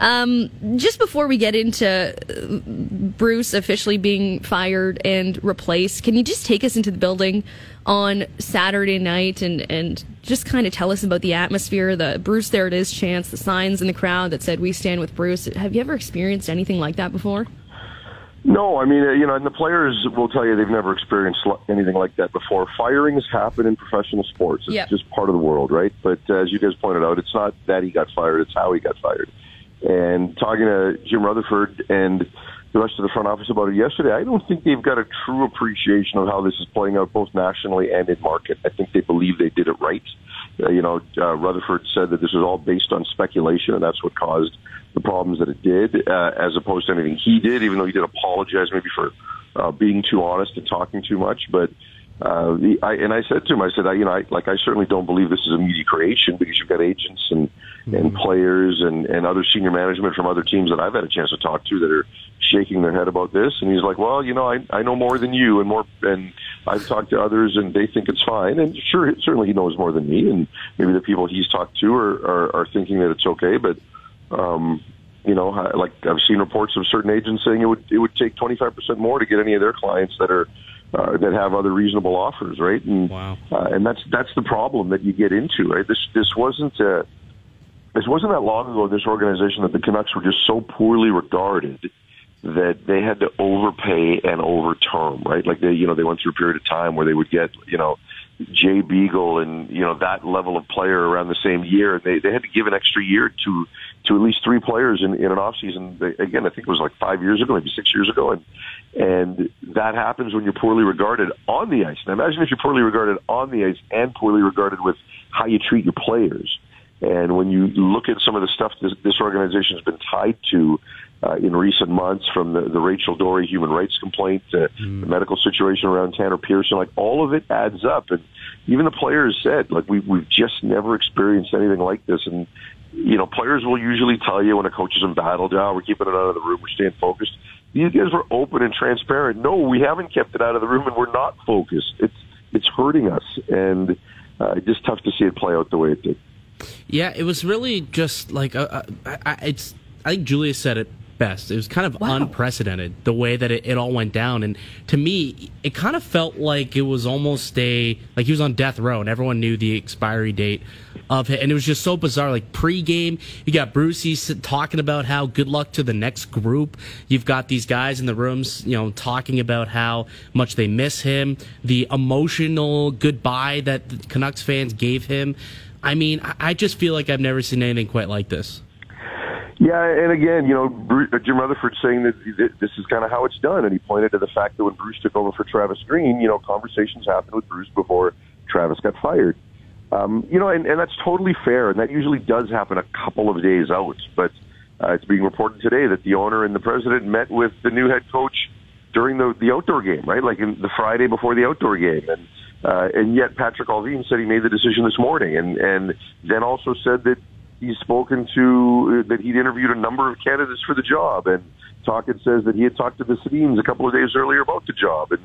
Um, just before we get into uh, Bruce officially being fired and replaced, can you just take us into the building on Saturday night and, and just kind of tell us about the atmosphere, the Bruce There It Is chants, the signs in the crowd that said, We stand with Bruce? Have you ever experienced anything like that before? No, I mean, uh, you know, and the players will tell you they've never experienced anything like that before. Firings happen in professional sports. It's Yep. just part of the world, right? But uh, as you guys pointed out, it's not that he got fired, it's how he got fired. And talking to Jim Rutherford and the rest of the front office about it yesterday, I don't think they've got a true appreciation of how this is playing out both nationally and in market. I think they believe they did it right. Uh, you know, uh, Rutherford said that this was all based on speculation, and that's what caused the problems that it did, uh, as opposed to anything he did, even though he did apologize maybe for uh, being too honest and talking too much. But uh, the, I, and I said to him, I said, I, you know, I, like I certainly don't believe this is a media creation because you've got agents and and players and and other senior management from other teams that I've had a chance to talk to that are shaking their head about this. And he's like, well, you know, I I know more than you and more and I've talked to others and they think it's fine. And sure, certainly he knows more than me and maybe the people he's talked to are are, are thinking that it's okay, but. Um you know, like I've seen reports of certain agents saying it would it would take 25% more to get any of their clients that are uh, that have other reasonable offers, right? And Wow. uh, and that's that's the problem that you get into, right? This this wasn't uh, this wasn't that long ago. This organization that the Canucks were just so poorly regarded that they had to overpay and overterm, right? Like they, you know, they went through a period of time where they would get, you know, Jay Beagle and you know that level of player around the same year. They they had to give an extra year to to at least three players in, in an off season. They, again, I think it was like five years ago, maybe six years ago, and and that happens when you're poorly regarded on the ice. Now imagine if you're poorly regarded on the ice and poorly regarded with how you treat your players. And when you look at some of the stuff this, this organization has been tied to uh, in recent months, from the, the Rachel Doerrie human rights complaint to the medical situation around Tanner Pearson, like all of it adds up. And even the players said, like we we've just never experienced anything like this. And you know, players will usually tell you when a coach is in battle, oh, we're keeping it out of the room, we're staying focused. These guys were open and transparent. No, we haven't kept it out of the room, and we're not focused. It's it's hurting us, and uh, it's just tough to see it play out the way it did. Yeah, it was really just like uh, uh, I, I, it's. I think Julia said it best. It was kind of unprecedented the way that it, it all went down, and to me, it kind of felt like it was almost a like he was on death row, and everyone knew the expiry date of and it was just so bizarre. Like pregame, you got Brucey talking about how good luck to the next group. You've got these guys in the rooms, you know, talking about how much they miss him, the emotional goodbye that the Canucks fans gave him. I mean, I- just feel like I've never seen anything quite like this. Yeah, and again, you know, uh, Jim Rutherford saying that this is kind of how it's done, and he pointed to the fact that when Bruce took over for Travis Green, you know, conversations happened with Bruce before Travis got fired. Um, you know, and, and that's totally fair, and that usually does happen a couple of days out. But Uh, it's being reported today that the owner and the president met with the new head coach during the the outdoor game, right? Like in the Friday before the outdoor game, and uh, and yet Patrick Allvin said he made the decision this morning, and and then also said that he's spoken to uh, that he'd interviewed a number of candidates for the job, and Tocchet says that he had talked to the Sedins a couple of days earlier about the job, and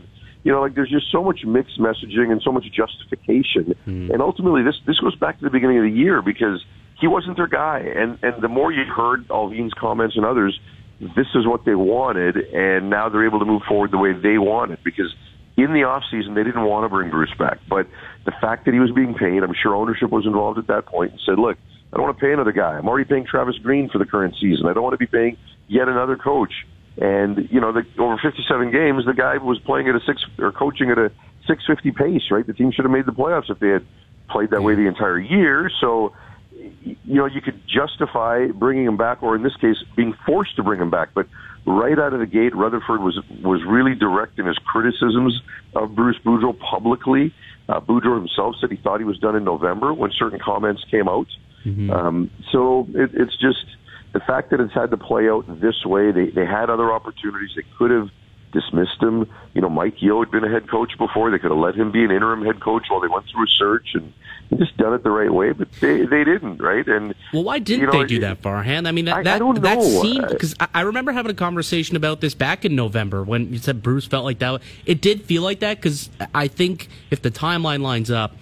you know, like there's just so much mixed messaging and so much justification, Hmm. and ultimately this this goes back to the beginning of the year because he wasn't their guy, and and the more you heard Allvin's comments and others, this is what they wanted, and now they're able to move forward the way they wanted because in the off season they didn't want to bring Bruce back, but the fact that he was being paid, I'm sure ownership was involved at that point and said, look, I don't want to pay another guy. I'm already paying Travis Green for the current season. I don't want to be paying yet another coach. And you know, the, over 57 games, the guy was playing at a six or coaching at a 650 pace. Right, the team should have made the playoffs if they had played that way the entire year. So, you know, you could justify bringing him back, or in this case, being forced to bring him back. But right out of the gate, Rutherford was was really direct in his criticisms of Bruce Boudreau publicly. Uh, Boudreau himself said he thought he was done in November when certain comments came out. Um, so it, it's just the fact that it's had to play out this way. They they had other opportunities. They could have dismissed him. You know, Mike Yeo had been a head coach before. They could have let him be an interim head coach while they went through a search and just done it the right way. But they they didn't, right? And Well, why didn't you know, they do that, Farhan? I mean, that I- I that, don't that seemed because I, I remember having a conversation about this back in November when you said Bruce felt like that. It did feel like that because I think if the timeline lines up,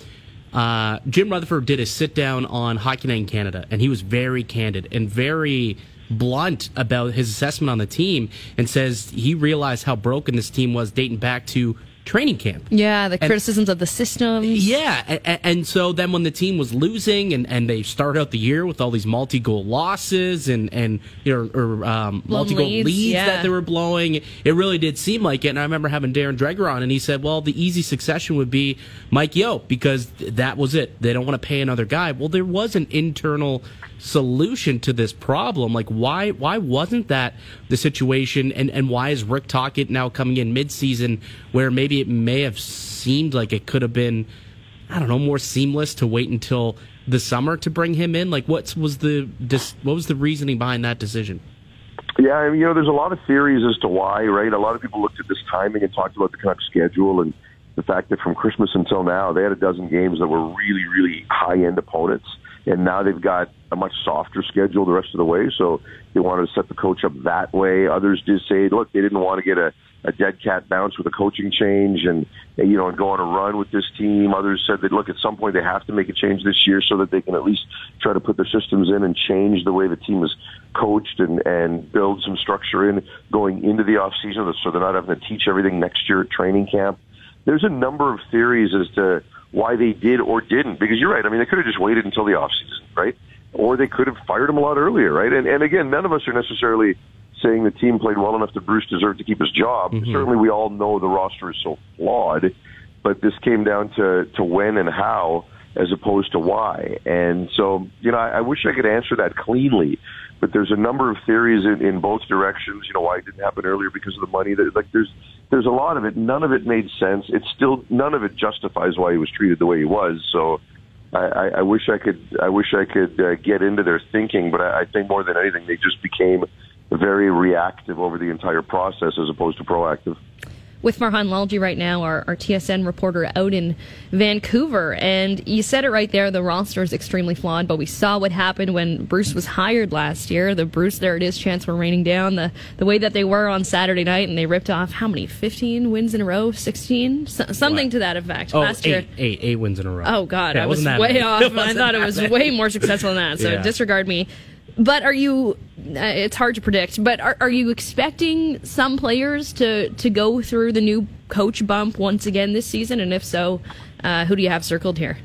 uh, Jim Rutherford did a sit down on Hockey Night in Canada, and he was very candid and very blunt about his assessment on the team, and says he realized how broken this team was dating back to training camp. Yeah, the And- criticisms of the system. Yeah, and, and so then when the team was losing and, and they start out the year with all these multi goal losses and and you know or um, multi goal leads, leads, yeah. that they were blowing, it really did seem like it. And I remember having Darren Dreger on, and he said, "Well, the easy succession would be Mike Yeo because that was it. They don't want to pay another guy." Well, there was an internal solution to this problem. Like why why wasn't that the situation and, and why is Rick Tocchet now coming in mid season where maybe it may have seemed like it could have been I don't know, more seamless to wait until the summer to bring him in? Like what was the what was the reasoning behind that decision? Yeah, I mean, you know, there's a lot of theories as to why, right? A lot of people looked at this timing and talked about the Canucks schedule and the fact that from Christmas until now, they had a dozen games that were really, really high end opponents. And now they've got a much softer schedule the rest of the way. So they wanted to set the coach up that way. Others did say, look, they didn't want to get a, a dead cat bounce with a coaching change and, you know, and go on a run with this team. Others said that, look, at some point they have to make a change this year so that they can at least try to put their systems in and change the way the team is coached and, and build some structure in going into the off season so they're not having to teach everything next year at training camp. There's a number of theories as to why they did or didn't, because you're right. I mean, they could have just waited until the off season, right? Or they could have fired him a lot earlier, right? And, and again, none of us are necessarily saying the team played well enough that Bruce deserved to keep his job. Mm-hmm. Certainly, we all know the roster is so flawed, but this came down to to when and how as opposed to why. And so, you know, I, I wish I could answer that cleanly, but there's a number of theories in, in both directions. You know, why it didn't happen earlier because of the money. That like there's there's a lot of it. None of it made sense. It's still none of it justifies why he was treated the way he was. So. I, I, I wish I could. I wish I could uh, get into their thinking, but I, I think more than anything, they just became very reactive over the entire process as opposed to proactive. With Farhan Lalji right now, our, our TSN reporter out in Vancouver. And you said it right there the roster is extremely flawed, but we saw what happened when Bruce was hired last year. The Bruce, there it is, chance were raining down. The, the way that they were on Saturday night, and they ripped off how many? 15 wins in a row? 16? So, something What? to that effect. Oh, last year. eight, eight, eight wins in a row. Oh God, Yeah, I was way many. off. I thought it was many. way more successful than that. So Yeah. disregard me. But are you? Uh, it's hard to predict. But are, are you expecting some players to to go through the new coach bump once again this season? And if so, uh, who do you have circled here?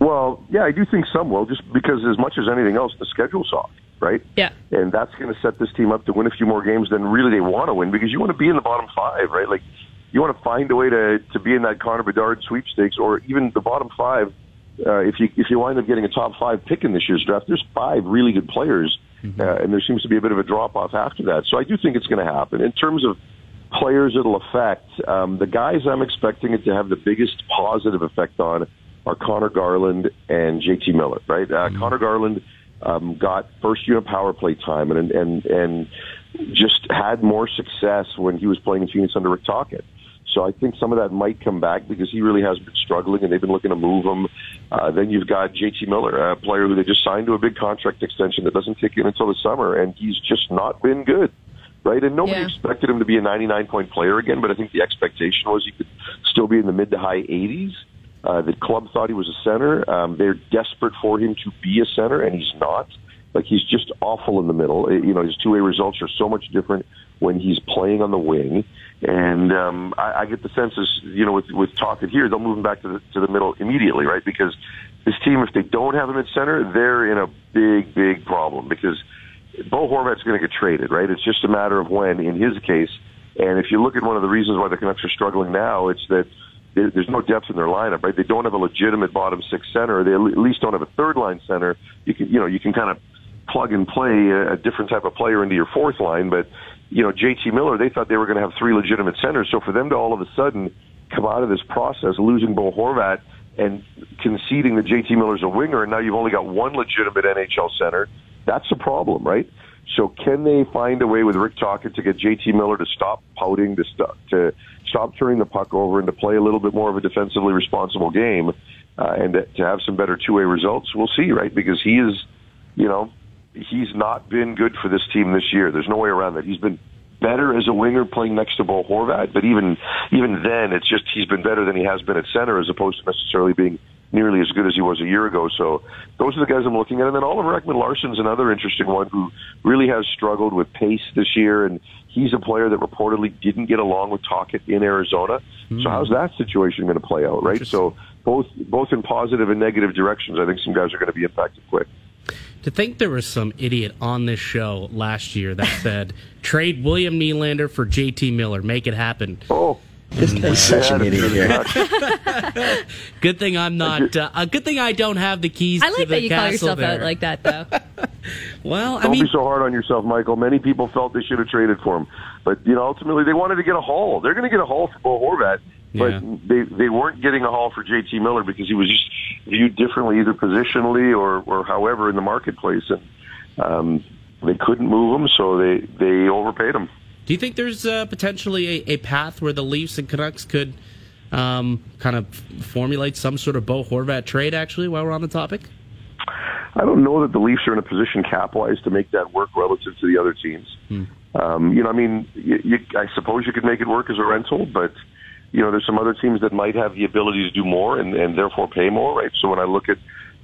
Well, yeah, I do think some will, just because as much as anything else, the schedule's soft, right? Yeah. And that's going to set this team up to win a few more games than really they want to win because you want to be in the bottom five, right? Like you want to find a way to to be in that Connor Bedard sweepstakes or even the bottom five. Uh, if you if you wind up getting a top five pick in this year's draft, there's five really good players, uh, and there seems to be a bit of a drop off after that. So I do think it's going to happen in terms of players it'll affect. Um, the guys I'm expecting it to have the biggest positive effect on are Conor Garland and JT Miller, right? Uh, Conor Garland um, got first unit power play time and and and just had more success when he was playing in Phoenix under Rick Tocchet. So I think some of that might come back because he really has been struggling, and they've been looking to move him. Uh, then you've got JT Miller, a player who they just signed to a big contract extension that doesn't kick in until the summer, and he's just not been good right? And nobody Yeah. expected him to be a 99 point player again, but I think the expectation was he could still be in the mid to high 80s. Uh, the club thought he was a center. Um, they're desperate for him to be a center, and he's not. Like he's just awful in the middle. Uh, You know, his two-way results are so much different when he's playing on the wing. And um, I, I get the sense, is you know, with with Tocchet here, they'll move him back to the to the middle immediately, right? Because this team, if they don't have him at center, they're in a big, big problem because Bo Horvat's going to get traded, right? It's just a matter of when, in his case. And if you look at one of the reasons why the Canucks are struggling now, it's that there's no depth in their lineup, right? They don't have a legitimate bottom six center. They at least don't have a third line center. You can, you know, you can kind of plug and play a, a different type of player into your fourth line, but you know, JT Miller, they thought they were going to have three legitimate centers. So for them to all of a sudden come out of this process losing Bo Horvat and conceding that JT Miller's a winger, and now you've only got one legitimate NHL center, that's a problem, right? So can they find a way with Rick Tocchet to get JT Miller to stop pouting, to stop to stop turning the puck over, and to play a little bit more of a defensively responsible game, uh, and to have some better two-way results? We'll see, right? Because he is, you know, he's not been good for this team this year. There's no way around that. He's been better as a winger playing next to Bo Horvat, but even even then, it's just he's been better than he has been at center, as opposed to necessarily being nearly as good as he was a year ago. So those are the guys I'm looking at. And then Oliver Ekman-Larsson's another interesting one who really has struggled with pace this year, and he's a player that reportedly didn't get along with Tocchet in Arizona. So hmm. how's that situation going to play out, right? So both both in positive and negative directions. I think some guys are going to be impacted quick. To think there was some idiot on this show last year that said, trade William Nylander for JT Miller, make it happen. Oh, This guy's such an idiot here. Good thing I'm not, uh, a good thing I don't have the keys I to like the that you call yourself there. out like that, though. well, I Don't mean, be so hard on yourself, Michael. Many people felt they should have traded for him, but you know, ultimately they wanted to get a haul. They're going to get a haul for Bo Horvat, but they they weren't getting a haul for JT Miller because he was just viewed differently, either positionally or or however in the marketplace, and um, they couldn't move him, so they they overpaid him. do you think there's uh, potentially a, a path where the Leafs and Canucks could um, kind of formulate some sort of Bo Horvat trade, actually, while we're on the topic? I don't know that the Leafs are in a position cap-wise to make that work relative to the other teams. Um, you know, I mean, you, you, I suppose you could make it work as a rental, but you know, there's some other teams that might have the ability to do more and, and therefore pay more, right? So when I look at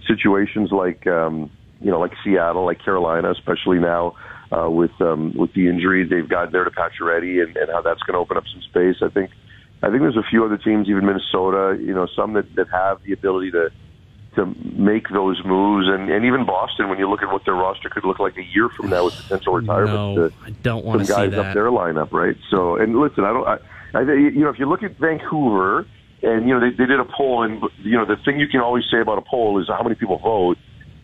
situations like, um, you know, like Seattle, like Carolina, especially now uh, with um, with the injury they've got there to Pacioretty and, and how that's going to open up some space. I think I think there's a few other teams, even Minnesota, you know, some that, that have the ability to to make those moves, and, and even Boston. When you look at what their roster could look like a year from now with potential retirement, No, to I don't want to see guys that. up their lineup, right? So, and listen, I don't, I, I you know, if you look at Vancouver, and you know they, they did a poll, and you know the thing you can always say about a poll is how many people vote.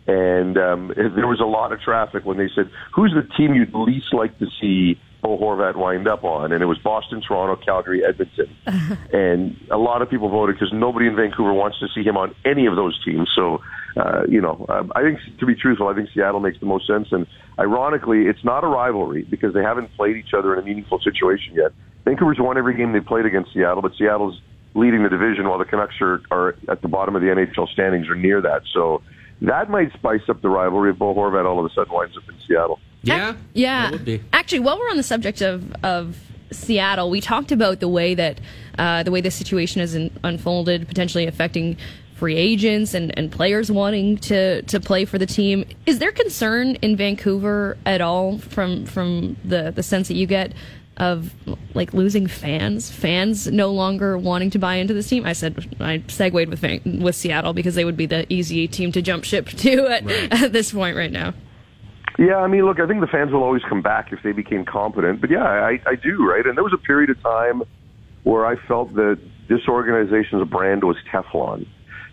And um, there was a lot of traffic when they said, "Who's the team you'd least like to see Bo Horvat wind up on?" And it was Boston, Toronto, Calgary, Edmonton. and a lot of people voted because nobody in Vancouver wants to see him on any of those teams. So, uh, you know, um, I think to be truthful, I think Seattle makes the most sense. And ironically, it's not a rivalry because they haven't played each other in a meaningful situation yet. Vancouver's won every game they've played against Seattle, but Seattle's leading the division while the Canucks are, are at the bottom of the NHL standings or near that. So that might spice up the rivalry if Bo Horvat all of a sudden winds up in Seattle. yeah, Yeah. that would be. Actually, while we're on the subject of of Seattle, we talked about the way that uh, the way this situation has un- unfolded, potentially affecting free agents and, and players wanting to, to play for the team. Is there concern in Vancouver at all from from the, the sense that you get of like losing fans, fans no longer wanting to buy into this team? I said I segued with with Seattle because they would be the easy team to jump ship to at, at this point right now. Yeah, I mean, look, I think the fans will always come back if they became competent. But yeah, I, I do, right? And there was a period of time where I felt that this organization's brand was Teflon,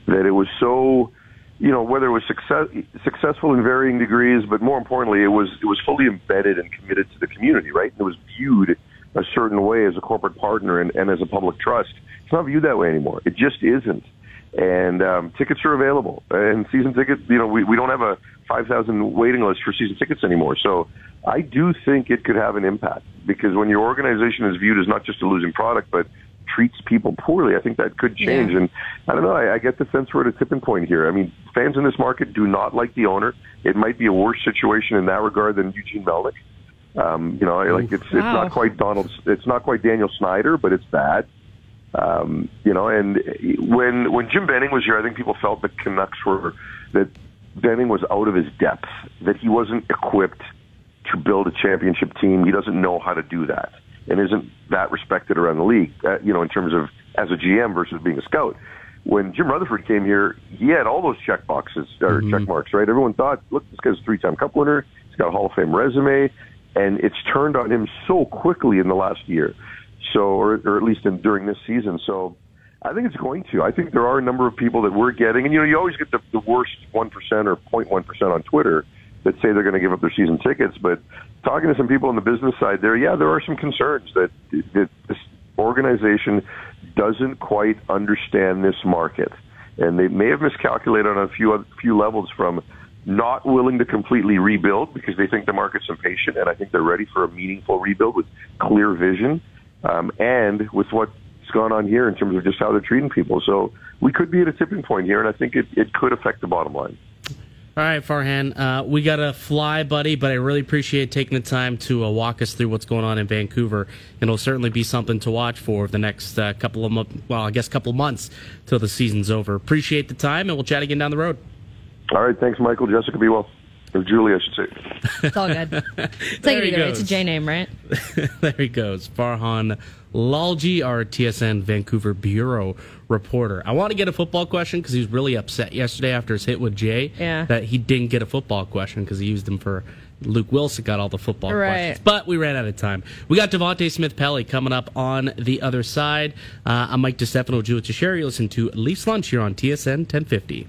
that it was so, you know, whether it was success, successful in varying degrees, but more importantly, it was it was fully embedded and committed to the community, right? And it was viewed a certain way as a corporate partner and, and as a public trust. It's not viewed that way anymore. It just isn't. and um, tickets are available. And season tickets, you know, we, we don't have a 5,000 waiting list for season tickets anymore. So I do think it could have an impact because when your organization is viewed as not just a losing product, but treats people poorly, I think that could change. Yeah. And I don't know, I, I get the sense we're at a tipping point here. I mean, fans in this market do not like the owner. It might be a worse situation in that regard than Eugene Melnyk. Um, you know, like it's it's not quite Donald, it's not quite Daniel Snyder, but it's bad. Um, you know, and when when Jim Benning was here, I think people felt the Canucks were that Benning was out of his depth, that he wasn't equipped to build a championship team. He doesn't know how to do that, and isn't that respected around the league. Uh, you know, in terms of as a GM versus being a scout. When Jim Rutherford came here, he had all those check boxes or check marks, right? Everyone thought, look, this guy's a three-time Cup winner. He's got a Hall of Fame resume, and it's turned on him so quickly in the last year. So, or, or at least in, during this season. So, I think it's going to. I think there are a number of people that we're getting, and you know, you always get the, the worst one percent or 0.1 percent on Twitter that say they're going to give up their season tickets. But talking to some people on the business side, there, yeah, there are some concerns that that this organization doesn't quite understand this market, and they may have miscalculated on a few a few levels from not willing to completely rebuild because they think the market's impatient, and I think they're ready for a meaningful rebuild with clear vision, um, and with what's gone on here in terms of just how they're treating people. So we could be at a tipping point here, and I think it, it could affect the bottom line. All right, Farhan, uh, we got to fly, buddy, but I really appreciate taking the time to uh, walk us through what's going on in Vancouver. And it'll certainly be something to watch for the next uh, couple of mo- well, I guess couple months till the season's over. Appreciate the time, and we'll chat again down the road. All right, thanks, Michael. Jessica, be well. Or Julie, I should say. It's all good. Take There it he either way. It's a J name, right? there he goes. Farhan Lalji, our TSN Vancouver bureau reporter. I want to get a football question because he was really upset yesterday after his hit with Jay Yeah. that he didn't get a football question because he used him for Luke Wilson got all the football Right. questions. But we ran out of time. We got Devante Smith Pelly coming up on the other side. Uh, I'm Mike DeStefano, Julia Tasheri. You listen to Leafs Lunch here on TSN 1050.